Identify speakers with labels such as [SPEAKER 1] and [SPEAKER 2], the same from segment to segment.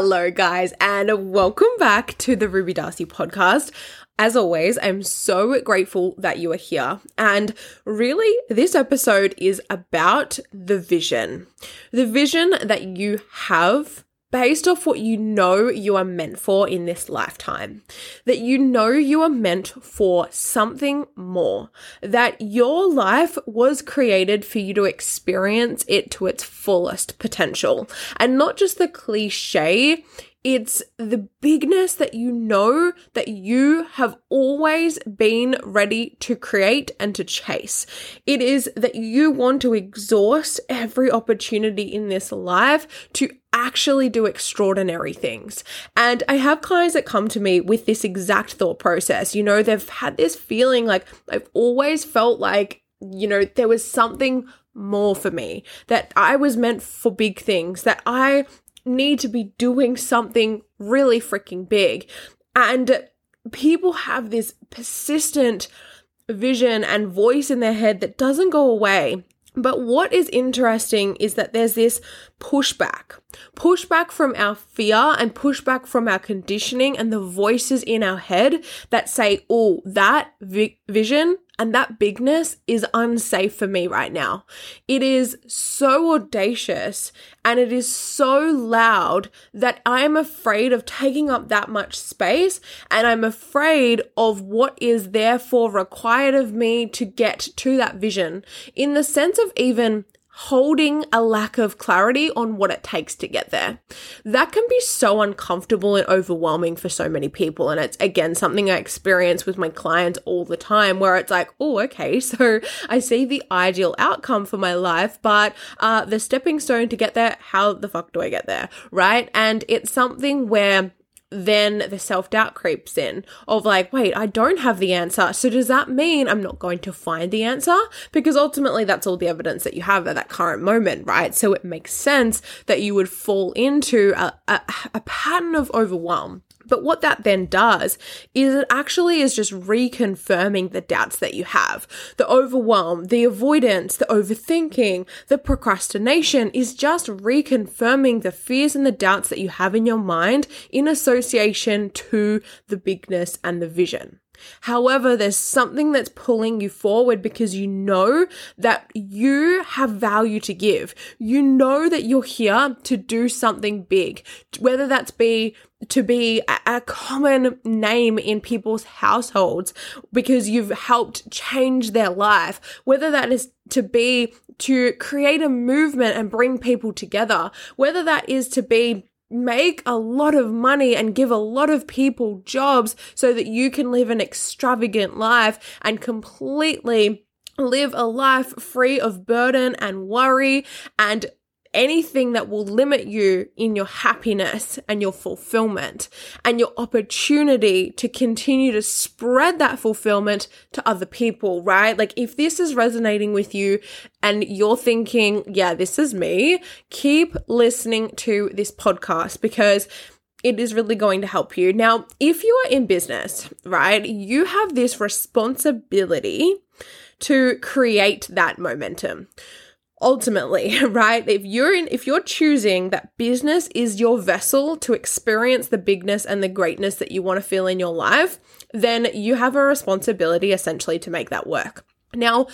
[SPEAKER 1] Hello, guys, and welcome back to the Ruby Darcy podcast. As always, I'm so grateful that you are here. And really, this episode is about the vision. The vision that you have based off what you know you are meant for in this lifetime. That you know you are meant for something more. That your life was created for you to experience it to its fullest potential. And not just the cliche, it's the bigness that you know that you have always been ready to create and to chase. It is that you want to exhaust every opportunity in this life to actually do extraordinary things. And I have clients that come to me with this exact thought process. You know, they've had this feeling like I've always felt like, you know, there was something more for me, that I was meant for big things, that I need to be doing something really freaking big. And people have this persistent vision and voice in their head that doesn't go away. But what is interesting is that there's this pushback pushback from our fear and pushback from our conditioning and the voices in our head that say, oh, that vi- vision and that bigness is unsafe for me right now. It is so audacious and it is so loud that I'm afraid of taking up that much space and I'm afraid of what is therefore required of me to get to that vision in the sense of even holding a lack of clarity on what it takes to get there. That can be so uncomfortable and overwhelming for so many people. And it's again something I experience with my clients all the time where it's like, oh, okay, so I see the ideal outcome for my life, but uh, the stepping stone to get there, how the fuck do I get there? Right. And it's something where then the self doubt creeps in of like, wait, I don't have the answer. So does that mean I'm not going to find the answer? Because ultimately that's all the evidence that you have at that current moment, right? So it makes sense that you would fall into a, a, a pattern of overwhelm. But what that then does is it actually is just reconfirming the doubts that you have. The overwhelm, the avoidance, the overthinking, the procrastination is just reconfirming the fears and the doubts that you have in your mind in association to the bigness and the vision. However, there's something that's pulling you forward because you know that you have value to give. You know that you're here to do something big, whether that's be to be a, common name in people's households because you've helped change their life, whether that is to be to create a movement and bring people together, whether that is to be make a lot of money and give a lot of people jobs so that you can live an extravagant life and completely live a life free of burden and worry and anything that will limit you in your happiness and your fulfillment and your opportunity to continue to spread that fulfillment to other people, right? Like if this is resonating with you and you're thinking, yeah, this is me, keep listening to this podcast because it is really going to help you. Now, if you are in business, right, you have this responsibility to create that momentum ultimately, right? If you're in, if you're choosing that business is your vessel to experience the bigness and the greatness that you want to feel in your life, then you have a responsibility essentially to make that work. Now,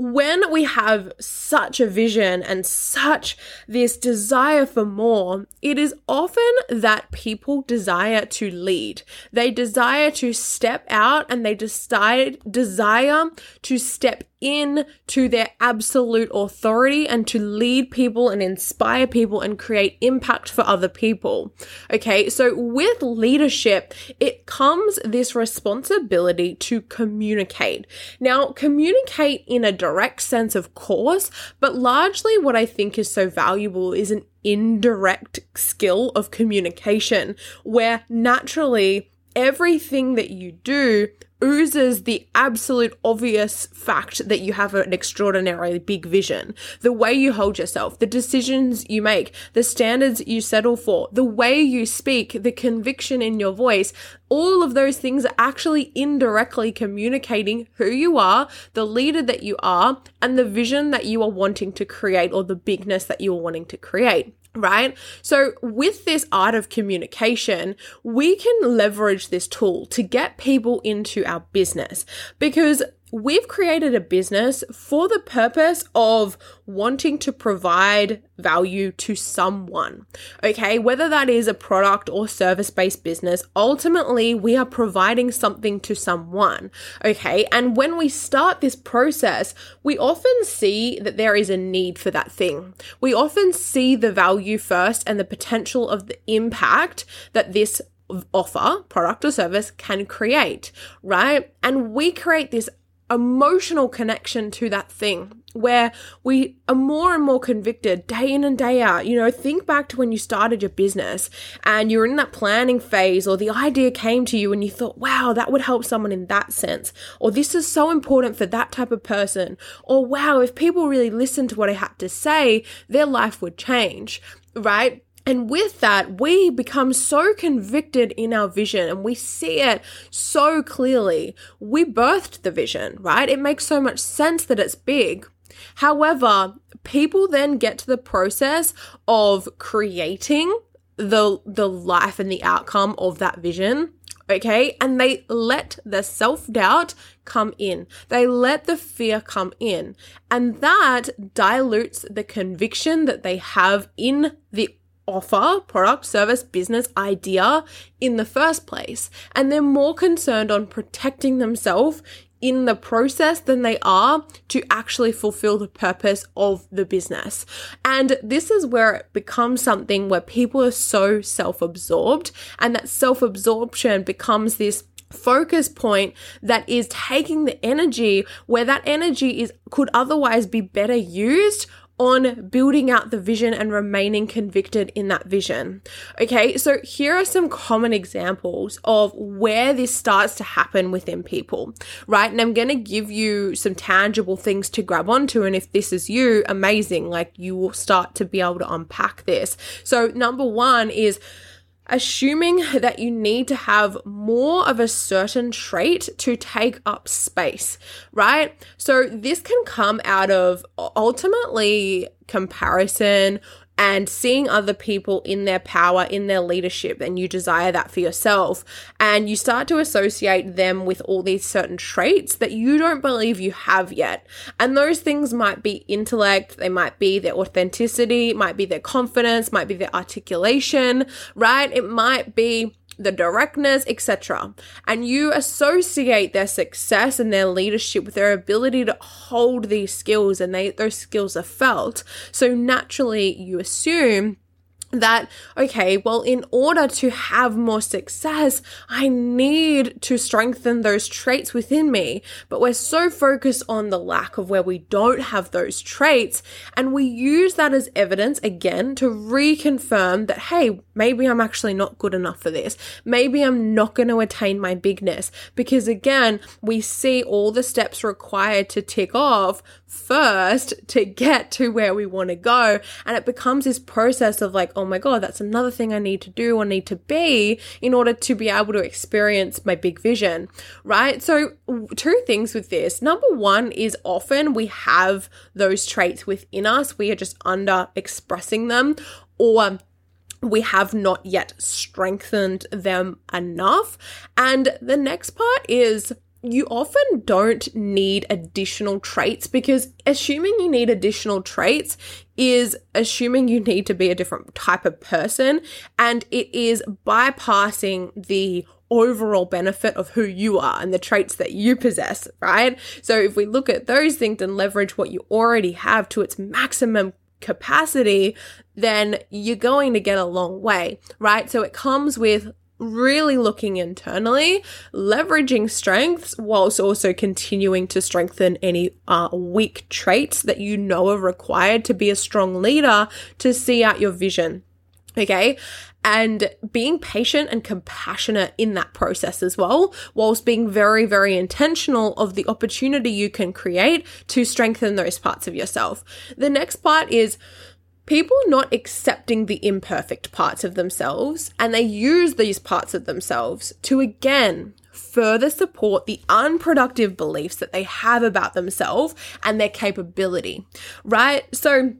[SPEAKER 1] when we have such a vision and such this desire for more, it is often that people desire to lead. They desire to step out and they decide desire to step in to their absolute authority and to lead people and inspire people and create impact for other people. Okay, so with leadership, it comes this responsibility to communicate. Now, communicate in a direct sense, of course, but largely what I think is so valuable is an indirect skill of communication where naturally everything that you do oozes the absolute obvious fact that you have an extraordinarily big vision. The way you hold yourself, the decisions you make, the standards you settle for, the way you speak, the conviction in your voice, all of those things are actually indirectly communicating who you are, the leader that you are, and the vision that you are wanting to create or the bigness that you are wanting to create. Right? So, with this art of communication, we can leverage this tool to get people into our business because we've created a business for the purpose of wanting to provide value to someone. Okay, whether that is a product or service based business, ultimately we are providing something to someone. Okay, and when we start this process, we often see that there is a need for that thing. We often see the value first and the potential of the impact that this offer, product or service can create, right? And we create this emotional connection to that thing where we are more and more convicted day in and day out. You know, think back to when you started your business and you're in that planning phase, or the idea came to you and you thought, wow, that would help someone in that sense, or this is so important for that type of person, or wow, if people really listened to what I had to say, their life would change, right? And with that, we become so convicted in our vision and we see it so clearly. We birthed the vision, right? It makes so much sense that it's big. However, people then get to the process of creating the the life and the outcome of that vision okay? And they let the self doubt come in. They let the fear come in. And that dilutes the conviction that they have in the offer, product, service, business idea in the first place. And they're more concerned on protecting themselves in the process than they are to actually fulfill the purpose of the business. And this is where it becomes something where people are so self absorbed, and that self absorption becomes this focus point that is taking the energy where that energy is could otherwise be better used on building out the vision and remaining convicted in that vision. Okay, so here are some common examples of where this starts to happen within people, right? And I'm going to give you some tangible things to grab onto. And if this is you, amazing, like you will start to be able to unpack this. So, number one is assuming that you need to have more of a certain trait to take up space, right? So this can come out of ultimately comparison and seeing other people in their power, in their leadership, and you desire that for yourself. And you start to associate them with all these certain traits that you don't believe you have yet. And those things might be intellect, they might be their authenticity, might be their confidence, might be their articulation, right? It might be the directness, etc. And you associate their success and their leadership with their ability to hold these skills and they those skills are felt. So naturally you assume that, okay, well, in order to have more success, I need to strengthen those traits within me. But we're so focused on the lack of where we don't have those traits. And we use that as evidence again to reconfirm that, hey, maybe I'm actually not good enough for this. Maybe I'm not going to attain my bigness. Because again, we see all the steps required to tick off first to get to where we want to go. And it becomes this process of like, oh my God, that's another thing I need to do or need to be in order to be able to experience my big vision, right? So, two things with this. Number one is often we have those traits within us, we are just under expressing them or we have not yet strengthened them enough. And the next part is you often don't need additional traits because assuming you need additional traits is assuming you need to be a different type of person and it is bypassing the overall benefit of who you are and the traits that you possess, right? So if we look at those things and leverage what you already have to its maximum capacity, then you're going to get a long way, right? So it comes with really looking internally, leveraging strengths whilst also continuing to strengthen any uh, weak traits that you know are required to be a strong leader to see out your vision. Okay. And being patient and compassionate in that process as well, whilst being very, very intentional of the opportunity you can create to strengthen those parts of yourself. The next part is people not accepting the imperfect parts of themselves and they use these parts of themselves to again further support the unproductive beliefs that they have about themselves and their capability, right? So,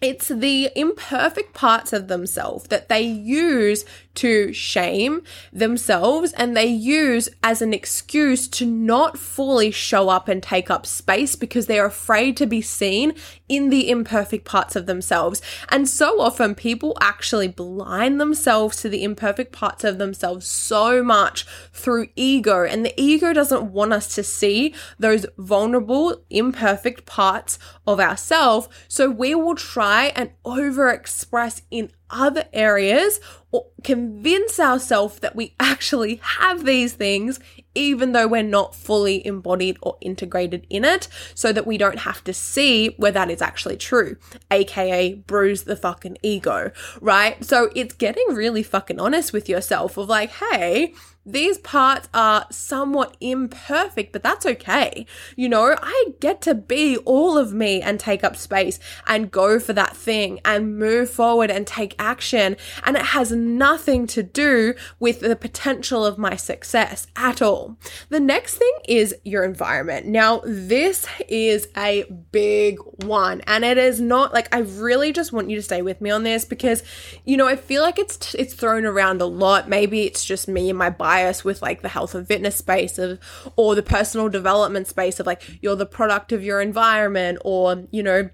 [SPEAKER 1] it's the imperfect parts of themselves that they use to shame themselves and they use as an excuse to not fully show up and take up space because they're afraid to be seen in the imperfect parts of themselves. And so often people actually blind themselves to the imperfect parts of themselves so much through ego. And the ego doesn't want us to see those vulnerable, imperfect parts of ourselves. So we will try and overexpress in other areas or convince ourselves that we actually have these things, even though we're not fully embodied or integrated in it, so that we don't have to see where that is actually true, aka bruise the fucking ego, right? So it's getting really fucking honest with yourself of like, hey, these parts are somewhat imperfect, but that's okay. You know, I get to be all of me and take up space and go for that thing and move forward and take action. And it has nothing to do with the potential of my success at all. The next thing is your environment. Now, this is a big one and it is not like I really just want you to stay with me on this because you know, I feel like it's it's thrown around a lot. Maybe it's just me and my bias bias with like the health and fitness space of or the personal development space of like you're the product of your environment or you know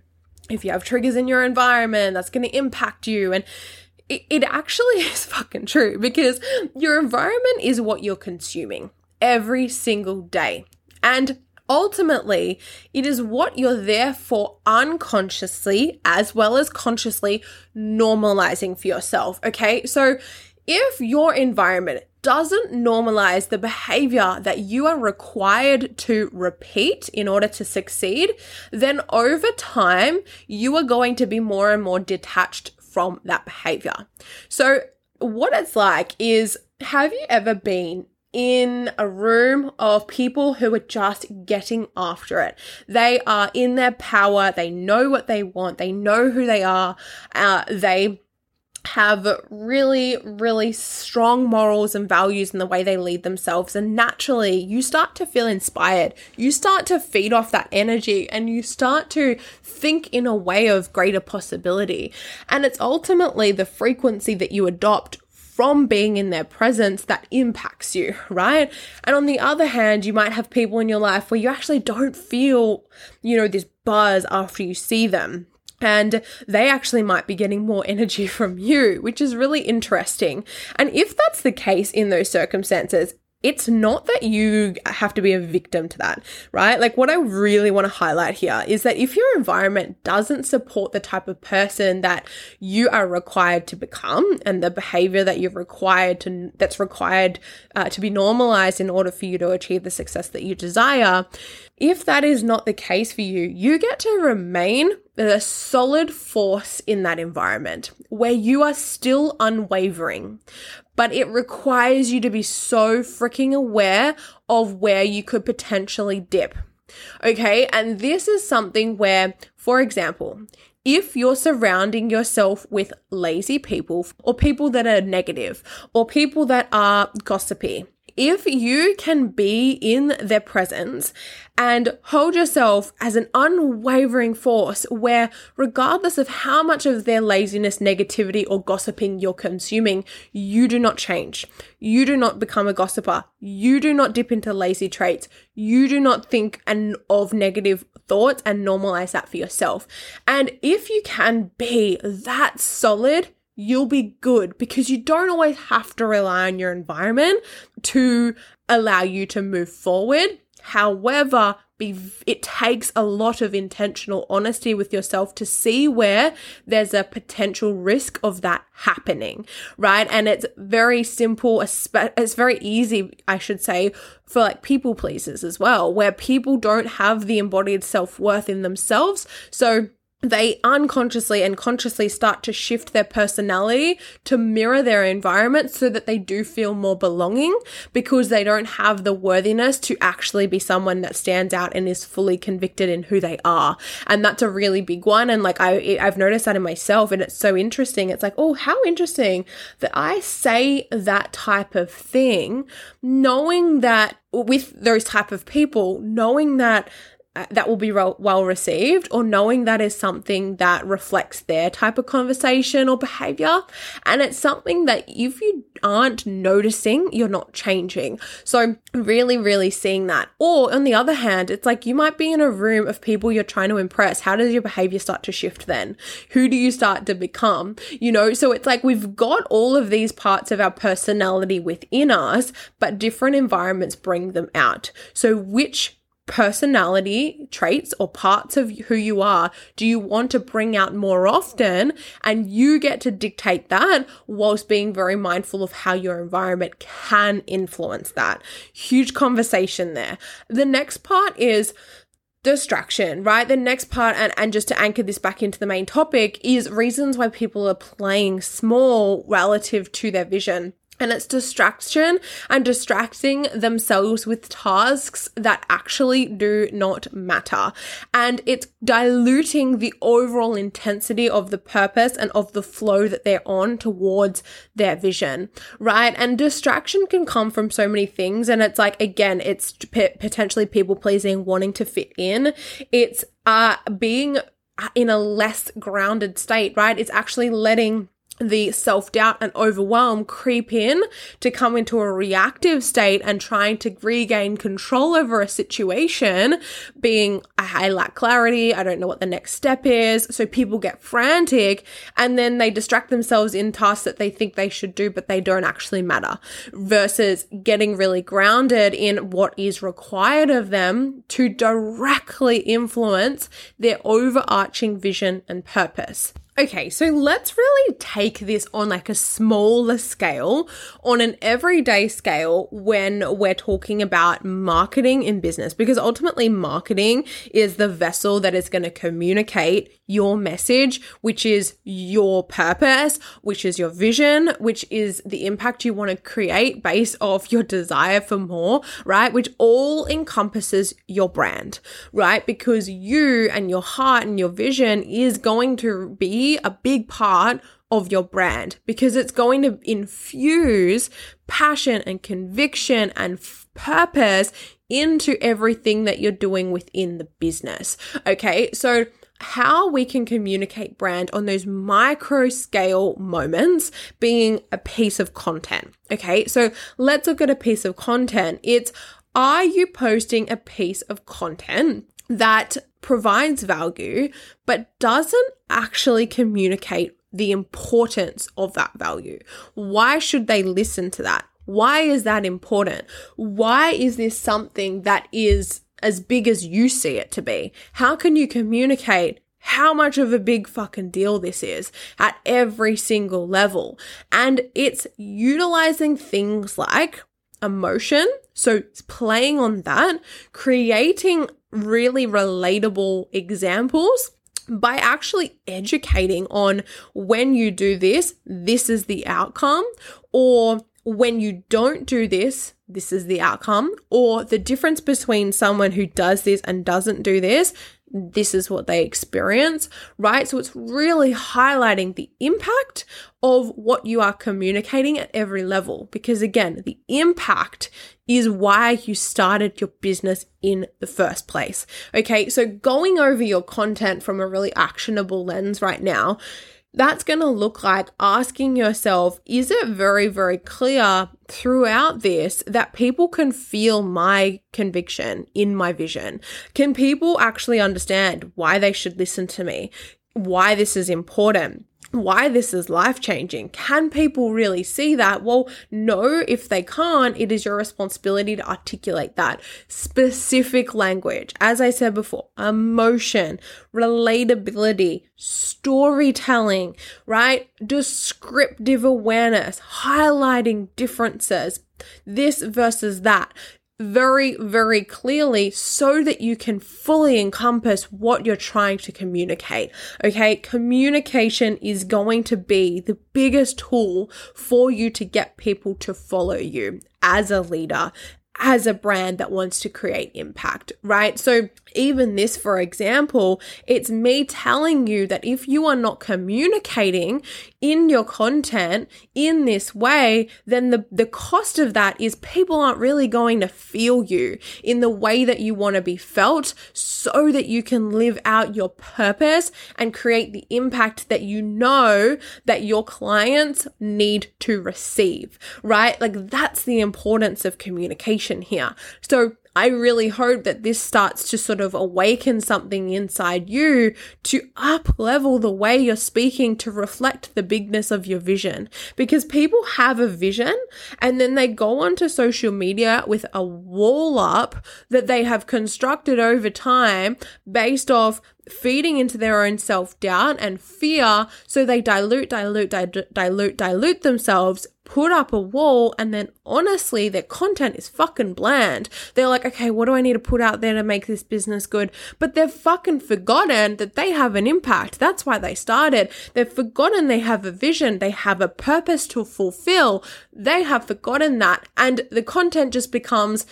[SPEAKER 1] if you have triggers in your environment that's going to impact you and it, it actually is fucking true because your environment is what you're consuming every single day and Ultimately, it is what you're there for unconsciously as well as consciously normalizing for yourself. Okay. So if your environment doesn't normalize the behavior that you are required to repeat in order to succeed, then over time, you are going to be more and more detached from that behavior. So, what it's like is have you ever been in a room of people who are just getting after it. They are in their power. They know what they want. They know who they are. Uh, they have really, really strong morals and values in the way they lead themselves. And naturally, you start to feel inspired. You start to feed off that energy and you start to think in a way of greater possibility. And it's ultimately the frequency that you adopt from being in their presence that impacts you, right? And on the other hand, you might have people in your life where you actually don't feel, you know, this buzz after you see them and they actually might be getting more energy from you, which is really interesting. And if that's the case in those circumstances, it's not that you have to be a victim to that, right? Like, what I really want to highlight here is that if your environment doesn't support the type of person that you are required to become and the behavior that you're required to, that's required uh, to be normalized in order for you to achieve the success that you desire, if that is not the case for you, you get to remain a solid force in that environment where you are still unwavering, but it requires you to be so freaking aware of where you could potentially dip. Okay. And this is something where, for example, if you're surrounding yourself with lazy people or people that are negative or people that are gossipy, if you can be in their presence and hold yourself as an unwavering force where, regardless of how much of their laziness, negativity, or gossiping you're consuming, you do not change. You do not become a gossiper. You do not dip into lazy traits. You do not think and of negative thoughts and normalize that for yourself. And if you can be that solid, you'll be good because you don't always have to rely on your environment to allow you to move forward. However, be, it takes a lot of intentional honesty with yourself to see where there's a potential risk of that happening, right? And it's very simple, it's very easy, I should say, for like people pleasers as well, where people don't have the embodied self worth in themselves. So they unconsciously and consciously start to shift their personality to mirror their environment so that they do feel more belonging because they don't have the worthiness to actually be someone that stands out and is fully convicted in who they are. And that's a really big one. And like I, I've noticed that in myself and it's so interesting. It's like, oh, how interesting that I say that type of thing, knowing that with those type of people, knowing that Uh, that will be re- well received or knowing that is something that reflects their type of conversation or behavior. And it's something that if you aren't noticing you're not changing. So really really seeing that. Or on the other hand it's like you might be in a room of people you're trying to impress. How does your behavior start to shift then? Who do you start to become? You know so it's like we've got all of these parts of our personality within us but different environments bring them out. So which personality traits or parts of who you are do you want to bring out more often? And you get to dictate that whilst being very mindful of how your environment can influence that. Huge conversation there. The next part is distraction, right? The next part, and, and just to anchor this back into the main topic, is reasons why people are playing small relative to their vision. And it's distraction and distracting themselves with tasks that actually do not matter. And it's diluting the overall intensity of the purpose and of the flow that they're on towards their vision, right? And distraction can come from so many things. And it's like, again, it's p- potentially people pleasing, wanting to fit in. It's uh, being in a less grounded state, right? It's actually letting the self doubt and overwhelm creep in to come into a reactive state and trying to regain control over a situation, being I lack clarity, I don't know what the next step is. So people get frantic and then they distract themselves in tasks that they think they should do, but they don't actually matter versus getting really grounded in what is required of them to directly influence their overarching vision and purpose. Okay, so let's really take this on like a smaller scale, on an everyday scale when we're talking about marketing in business, because ultimately marketing is the vessel that is going to communicate your message, which is your purpose, which is your vision, which is the impact you want to create based off your desire for more, right? Which all encompasses your brand, right? Because you and your heart and your vision is going to be a big part of your brand because it's going to infuse passion and conviction and f- purpose into everything that you're doing within the business. Okay, so how we can communicate brand on those micro scale moments being a piece of content. Okay, so let's look at a piece of content. It's are you posting a piece of content that provides value, but doesn't actually communicate the importance of that value. Why should they listen to that? Why is that important? Why is this something that is as big as you see it to be? How can you communicate how much of a big fucking deal this is at every single level? And it's utilizing things like emotion. So playing on that, creating really relatable examples by actually educating on when you do this, this is the outcome, or when you don't do this, this is the outcome, or the difference between someone who does this and doesn't do this, this is what they experience, right? So it's really highlighting the impact of what you are communicating at every level. Because again, the impact is why you started your business in the first place. Okay. So going over your content from a really actionable lens right now, that's going to look like asking yourself, is it very, very clear throughout this that people can feel my conviction in my vision? Can people actually understand why they should listen to me? Why this is important? Why this is life changing. Can people really see that? Well, no, if they can't, it is your responsibility to articulate that specific language. As I said before, emotion, relatability, storytelling, right? Descriptive awareness, highlighting differences, this versus that very, very clearly so that you can fully encompass what you're trying to communicate. Okay. Communication is going to be the biggest tool for you to get people to follow you as a leader, as a brand that wants to create impact, right? So even this, for example, it's me telling you that if you are not communicating in your content in this way, then the, the cost of that is people aren't really going to feel you in the way that you want to be felt so that you can live out your purpose and create the impact that you know that your clients need to receive, right? Like that's the importance of communication here. So I really hope that this starts to sort of awaken something inside you to up level the way you're speaking to reflect the bigness of your vision. Because people have a vision and then they go onto social media with a wall up that they have constructed over time based off feeding into their own self doubt and fear. So they dilute, dilute, dilute, dilute, dilute themselves, put up a wall, and then honestly, their content is fucking bland. They're like, okay, what do I need to put out there to make this business good? But they've fucking forgotten that they have an impact. That's why they started. They've forgotten they have a vision, they have a purpose to fulfill. They have forgotten that. And the content just becomes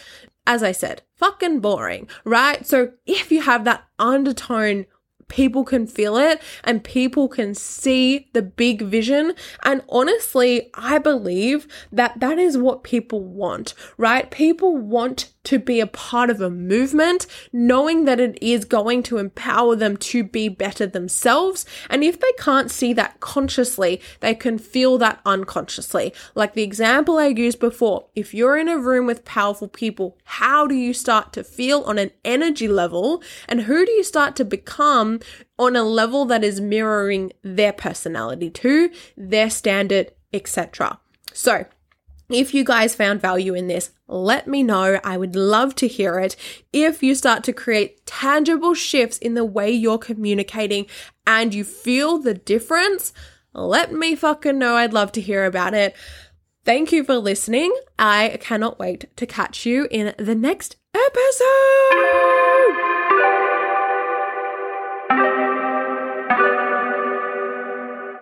[SPEAKER 1] as I said, fucking boring, right? So if you have that undertone people can feel it and people can see the big vision. And honestly, I believe that that is what people want, right? People want to be a part of a movement, knowing that it is going to empower them to be better themselves. And if they can't see that consciously, they can feel that unconsciously. Like the example I used before, if you're in a room with powerful people, how do you start to feel on an energy level? And who do you start to become on a level that is mirroring their personality to their standard, etc. So, if you guys found value in this, let me know. I would love to hear it. If you start to create tangible shifts in the way you're communicating and you feel the difference, let me fucking know. I'd love to hear about it. Thank you for listening. I cannot wait to catch you in the next episode.